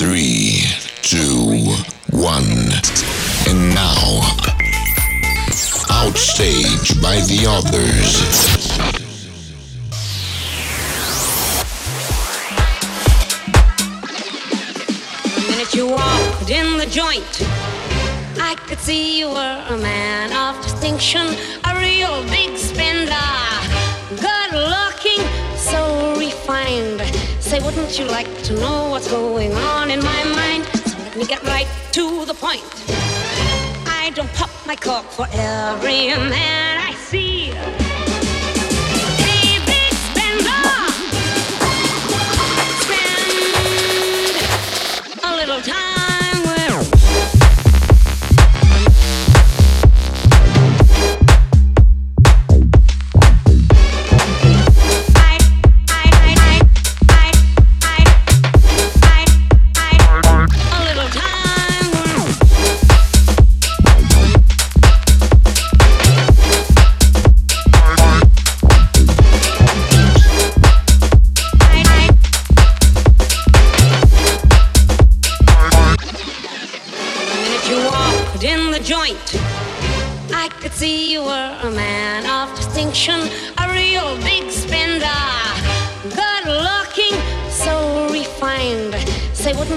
Three, two, one. And now, Out Stage by the Otherz. You walked in the joint, I could see you were a man of distinction, a real big spender. Good looking, so refined. Say, wouldn't you like to know what's going on in my mind? So let me get right to the point. I don't pop my cork for every man I see. Spend a little time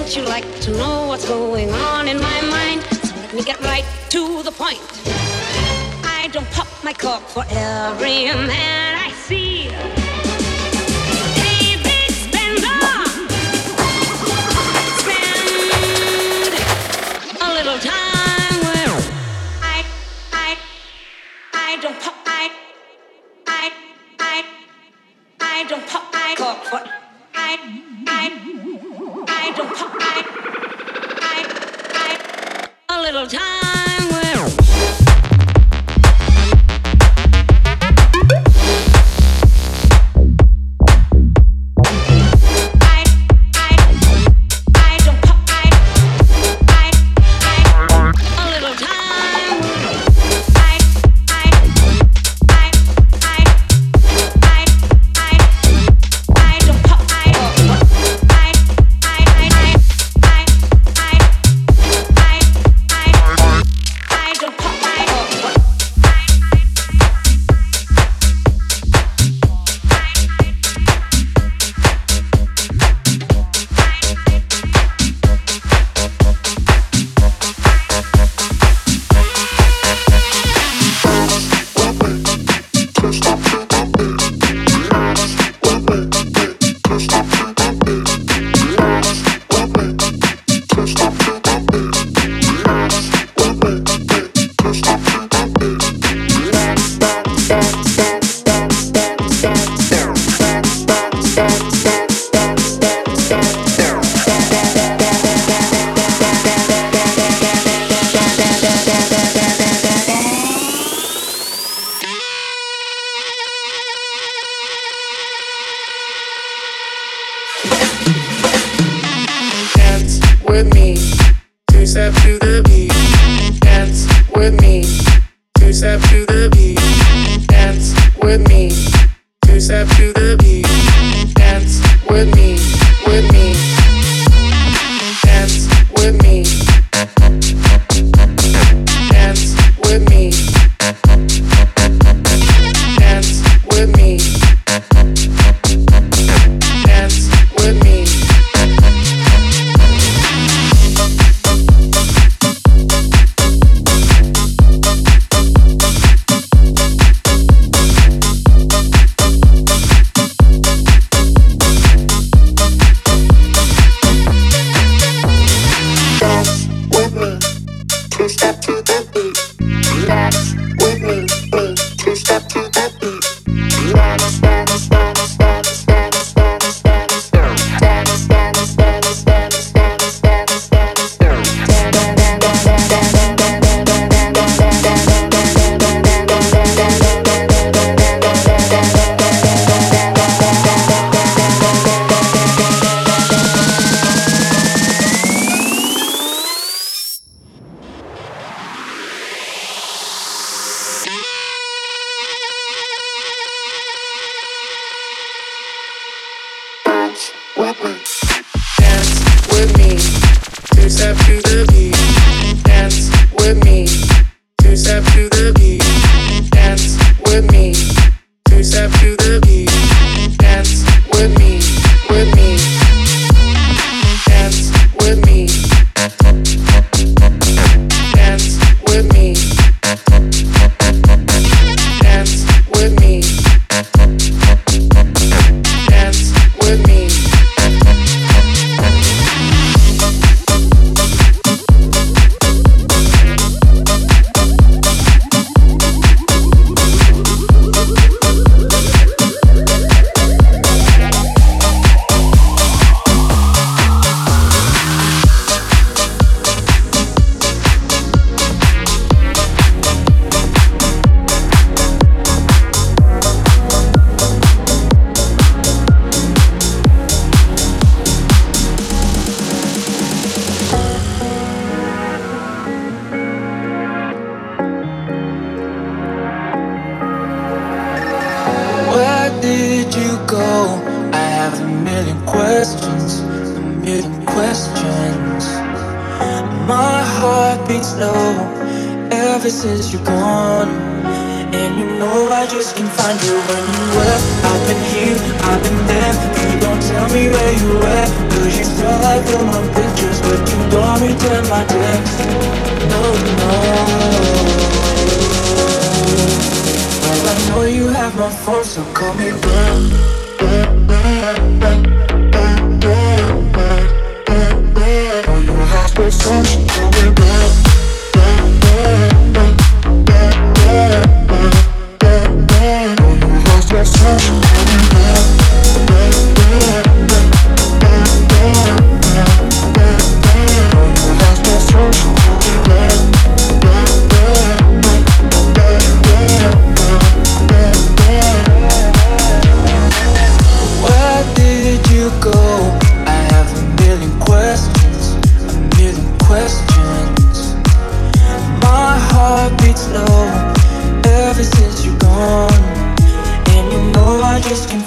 wouldn't you like to know what's going on in my mind? So let me get right to the point. I don't pop my cork for every man I see. I, don't pop, I, I, I, I don't pop, I cork for I, I, don't I, I, I, a little time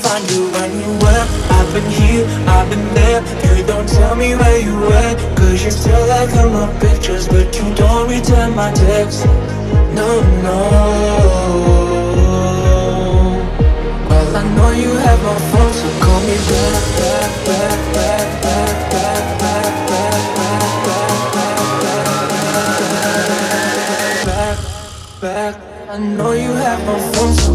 find you when you were I've been here, I've been there You don't tell me where you were Cause you still like all my pictures But you don't return my texts No, no Well, I know you have my phone So call me back, back, back, back, back, back, back, back, back, back, back, back, back I know you have my phone,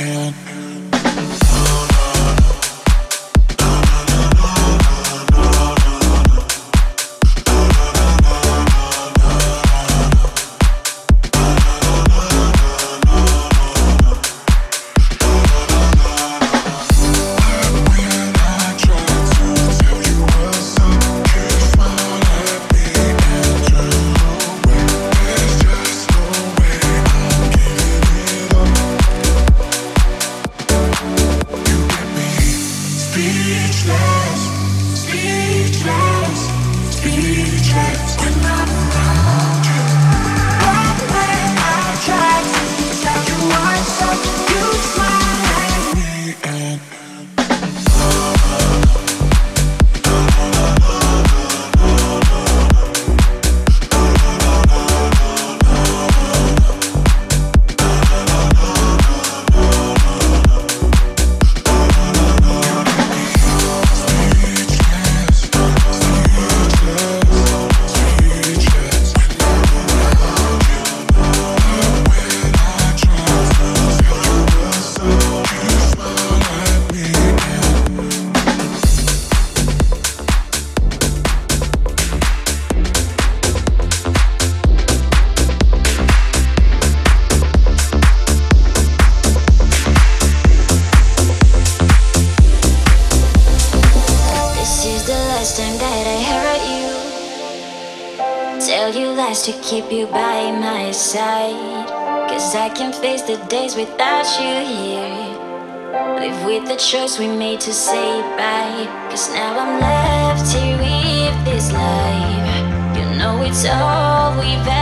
And. keep you by my side. Cause I can face the days without you here. Live with the choice we made to say bye. Cause now I'm left here with this life. You know it's all we've ever.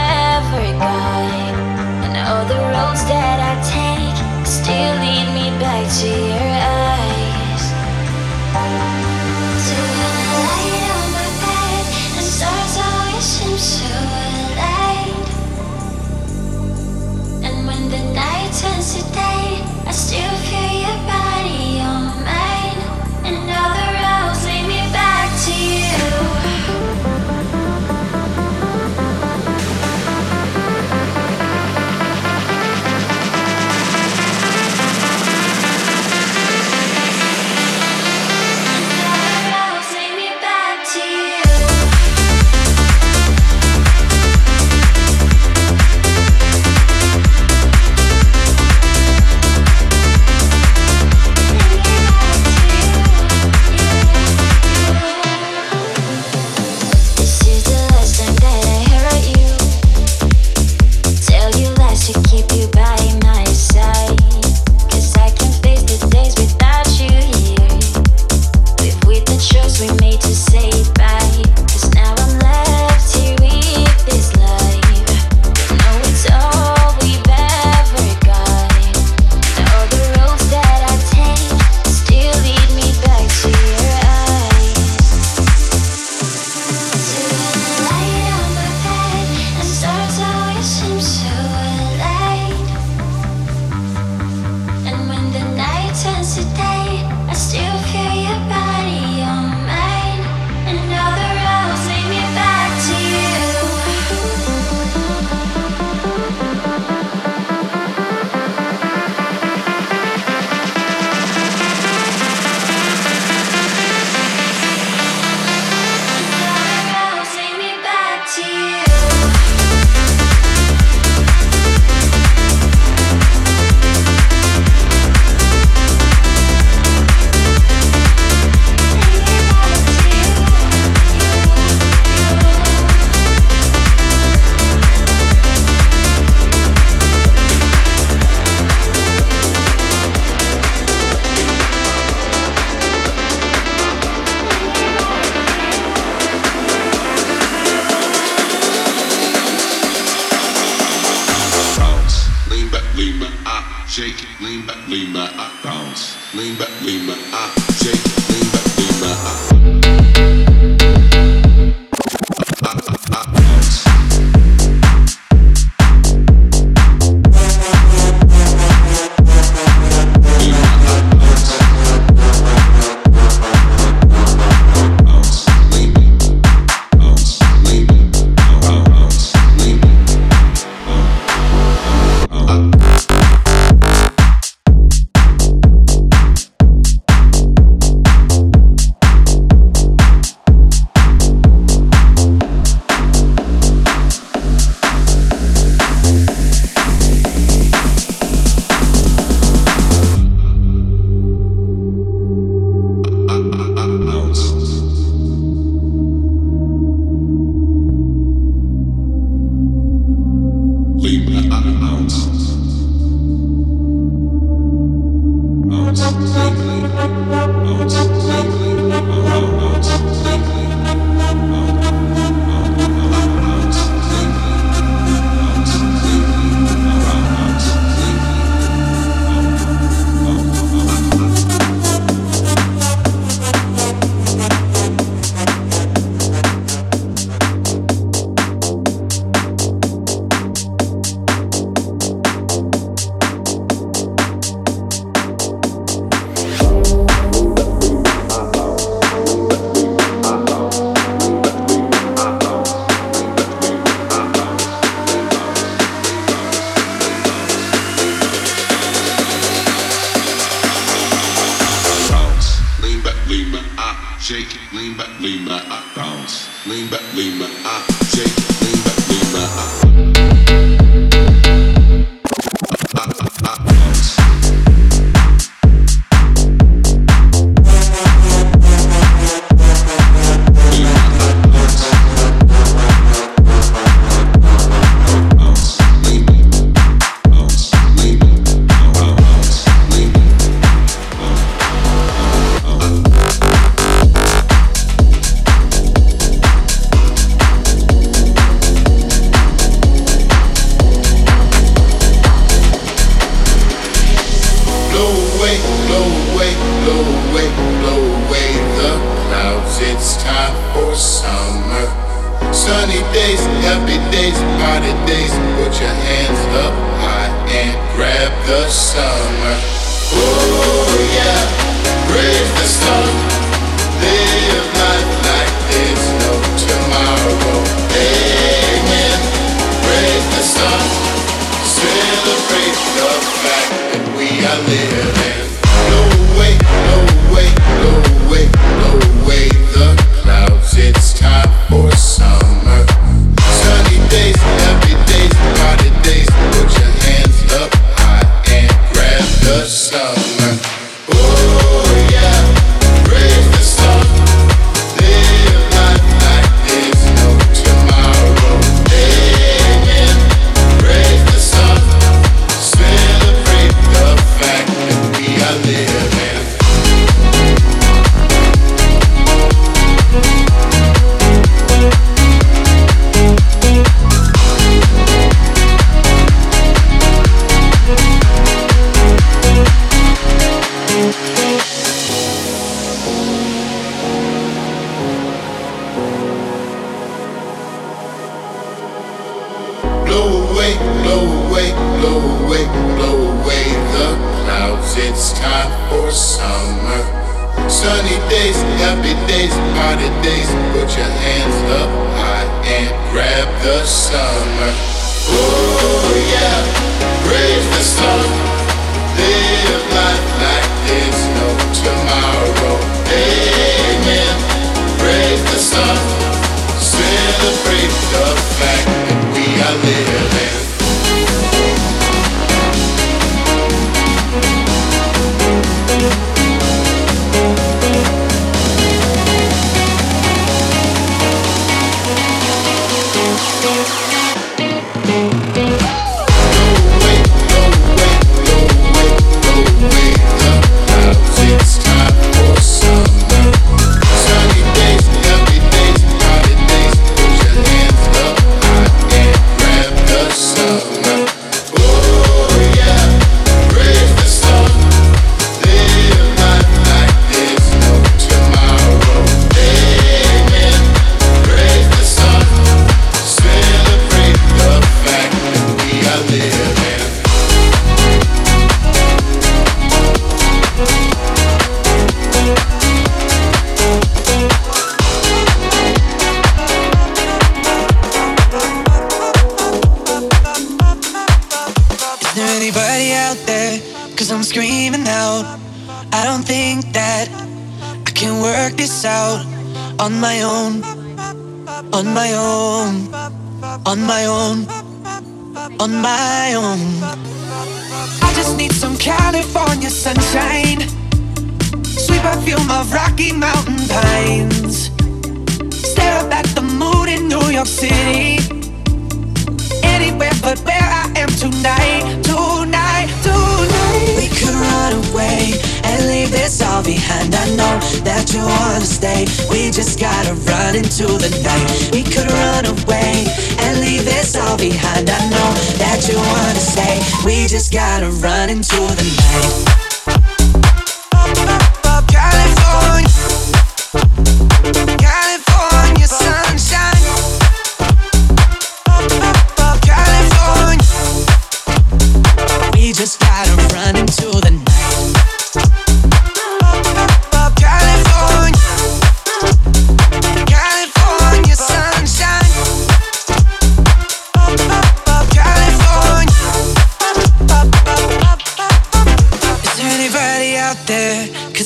I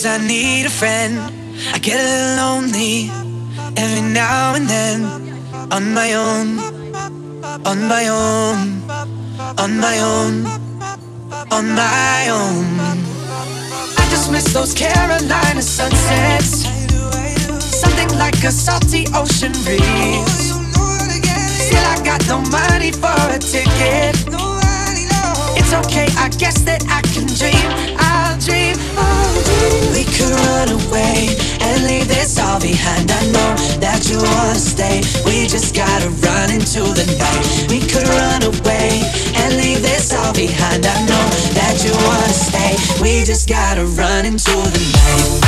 'Cause I need a friend. I get a little lonely every now and then. On my own, on my own, on my own, on my own. I just miss those California sunsets. Something like a salty ocean breeze. Still, I got no money for a ticket. It's okay, I guess that I can dream. I'll dream. Oh. We could run away and leave this all behind. I know that you wanna stay. We just gotta run into the night. We could run away and leave this all behind. I know that you wanna stay. We just gotta run into the night.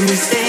Need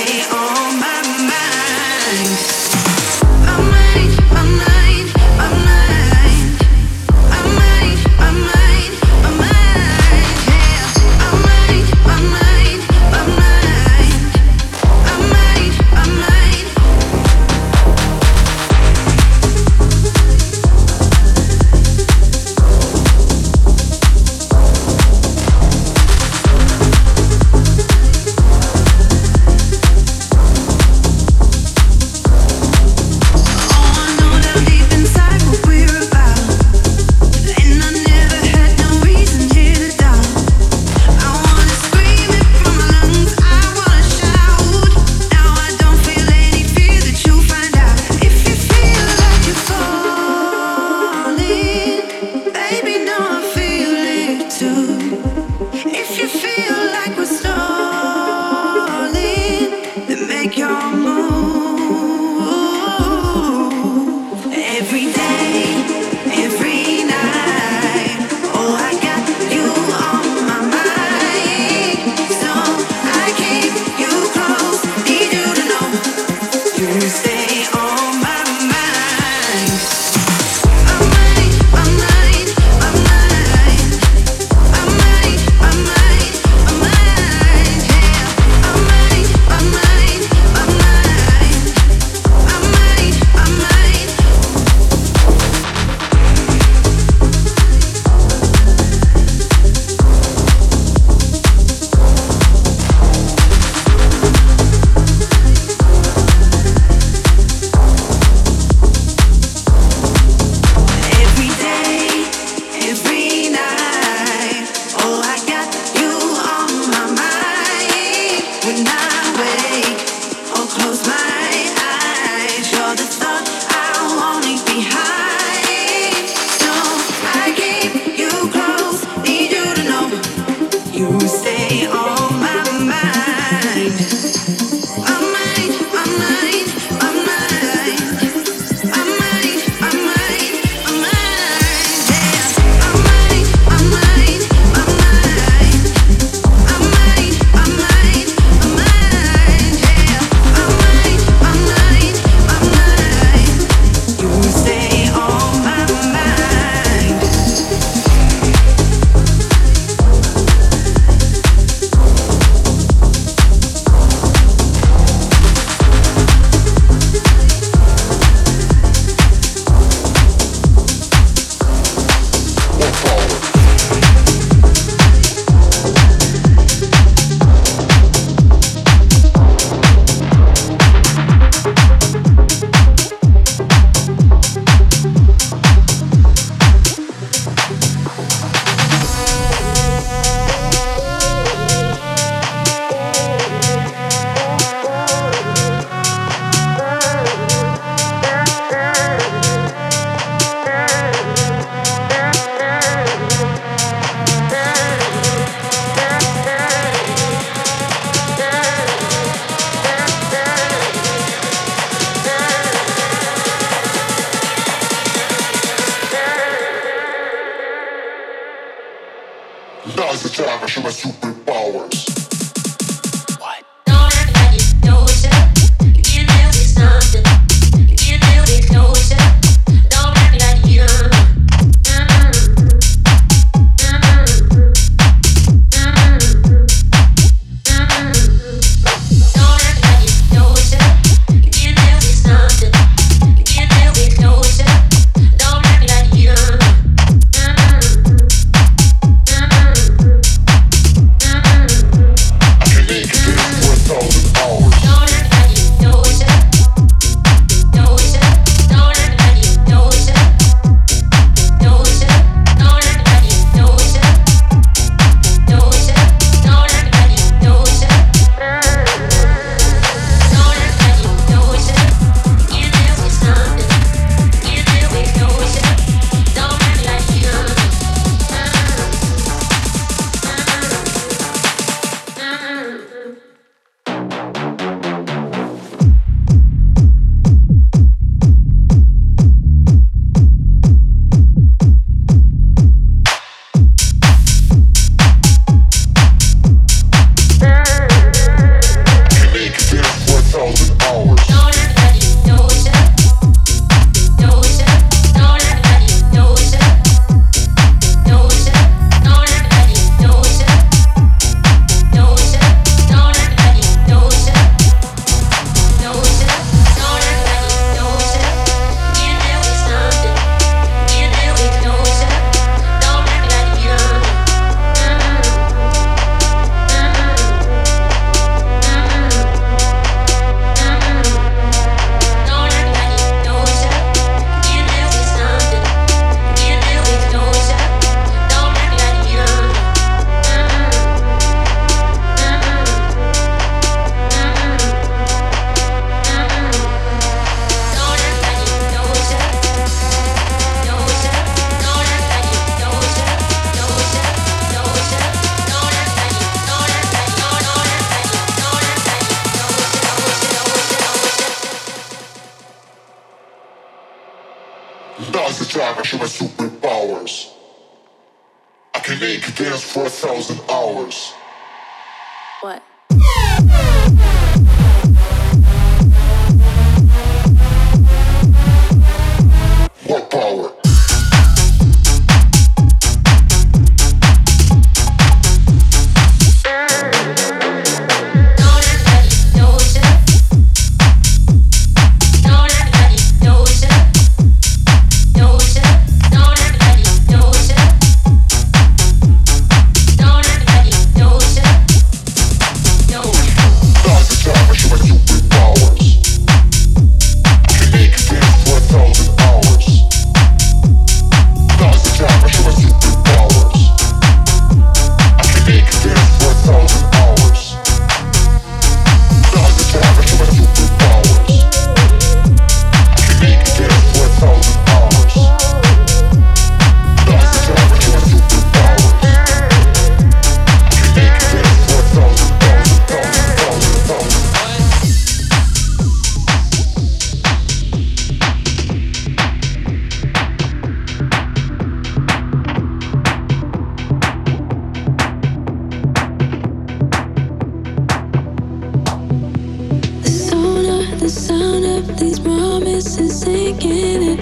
these promises, sinking in.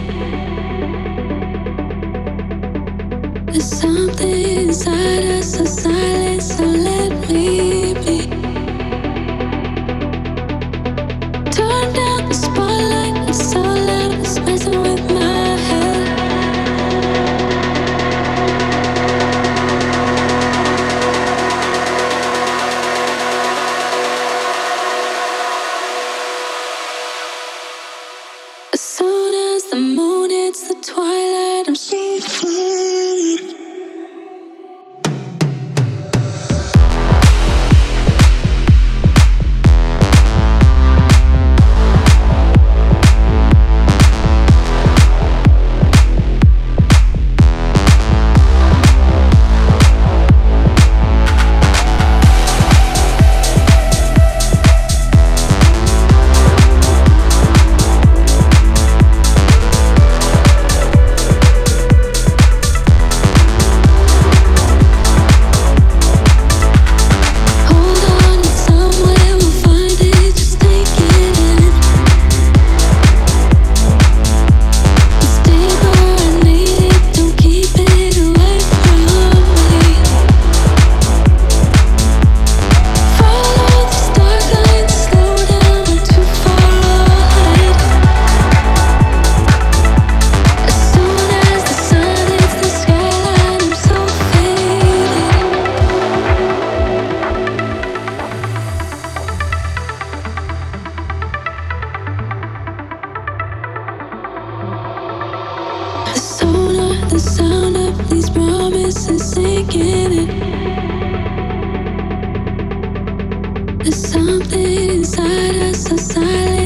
There's something inside us, so silent, so let me. There's something inside us, so silent.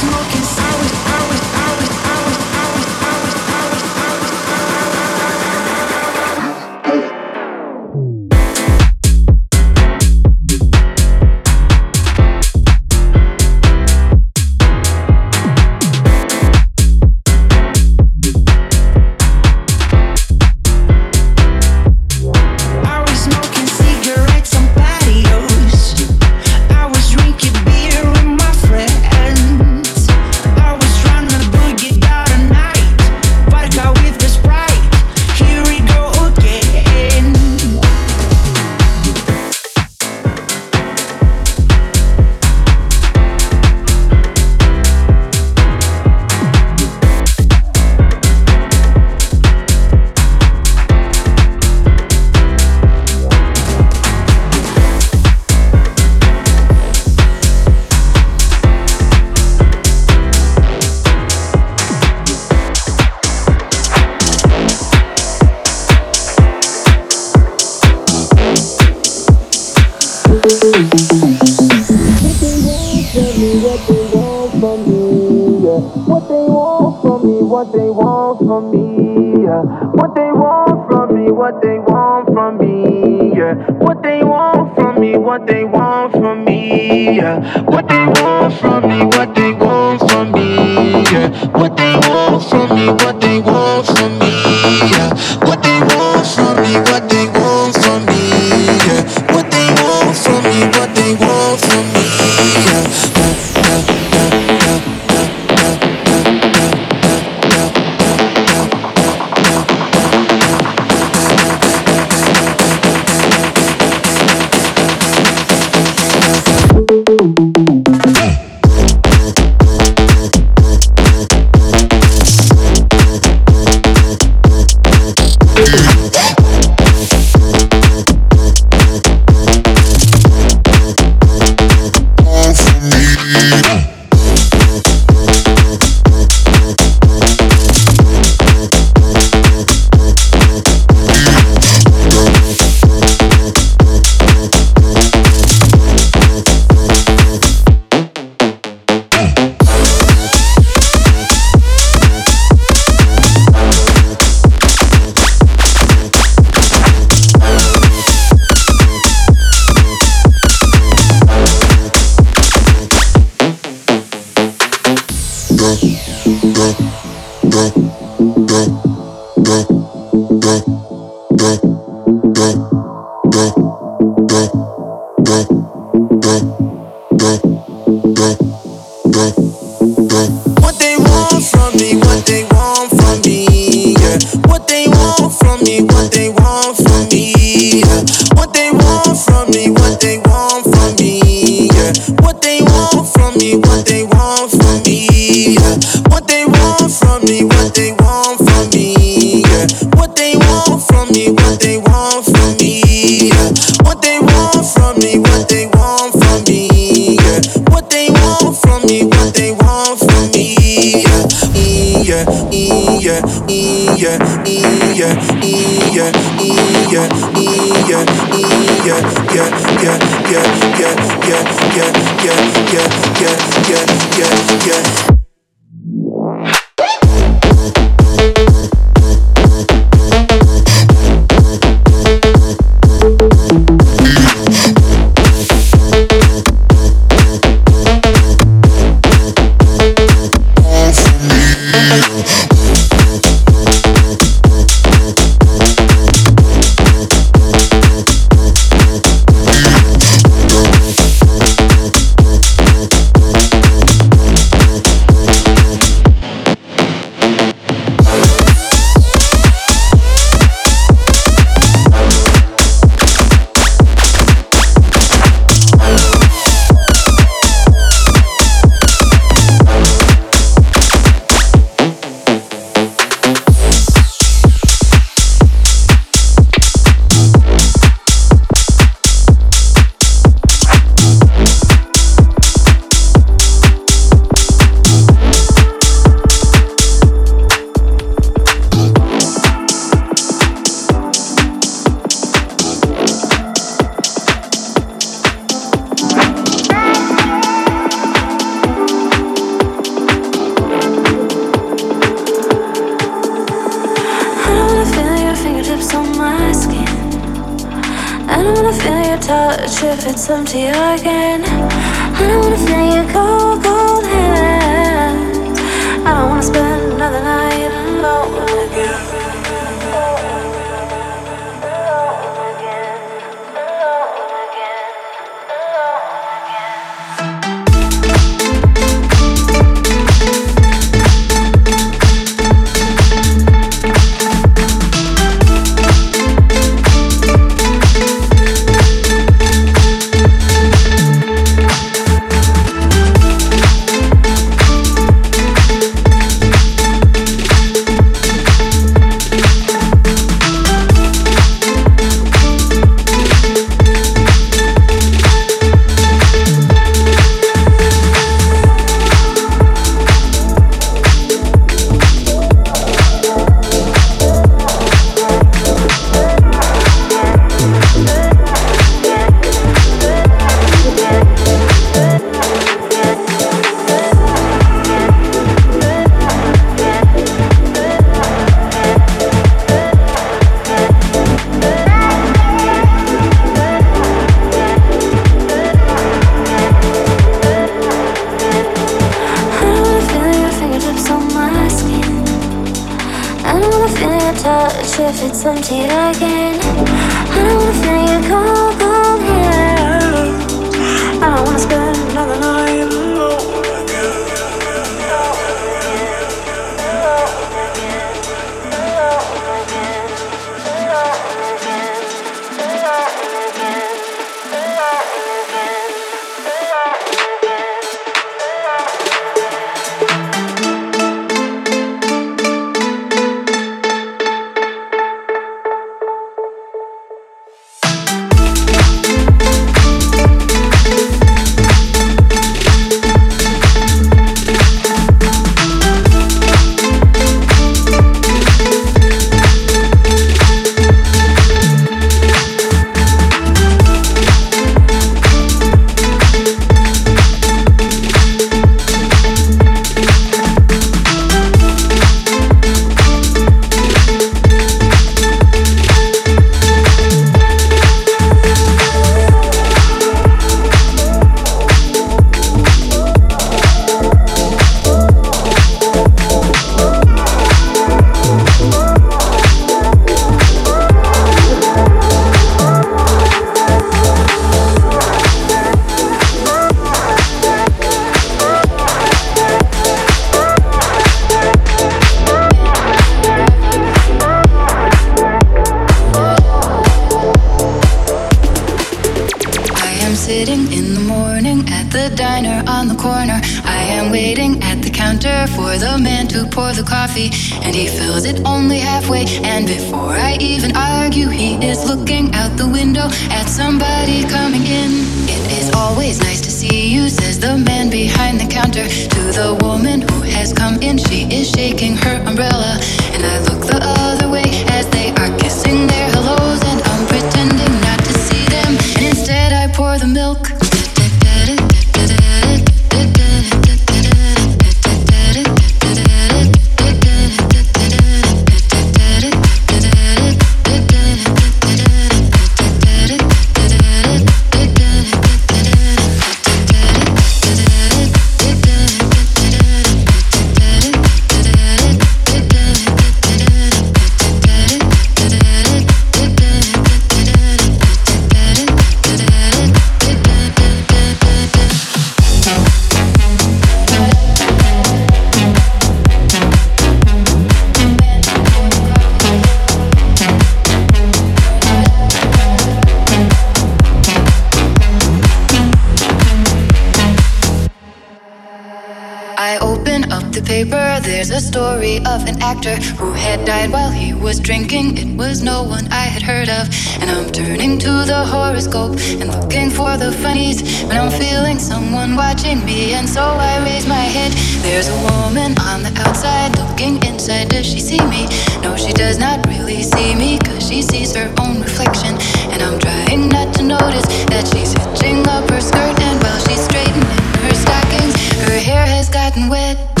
Story of an actor who had died while he was drinking. It was no one I had heard of. And I'm turning to the horoscope and looking for the funnies when I'm feeling someone watching me. And so I raise my head. There's a woman on the outside looking inside. Does she see me? No, she does not really see me because she sees her own reflection. And I'm trying not to notice that she's hitching up her skirt. And while she's straightening her stockings, her hair has gotten wet.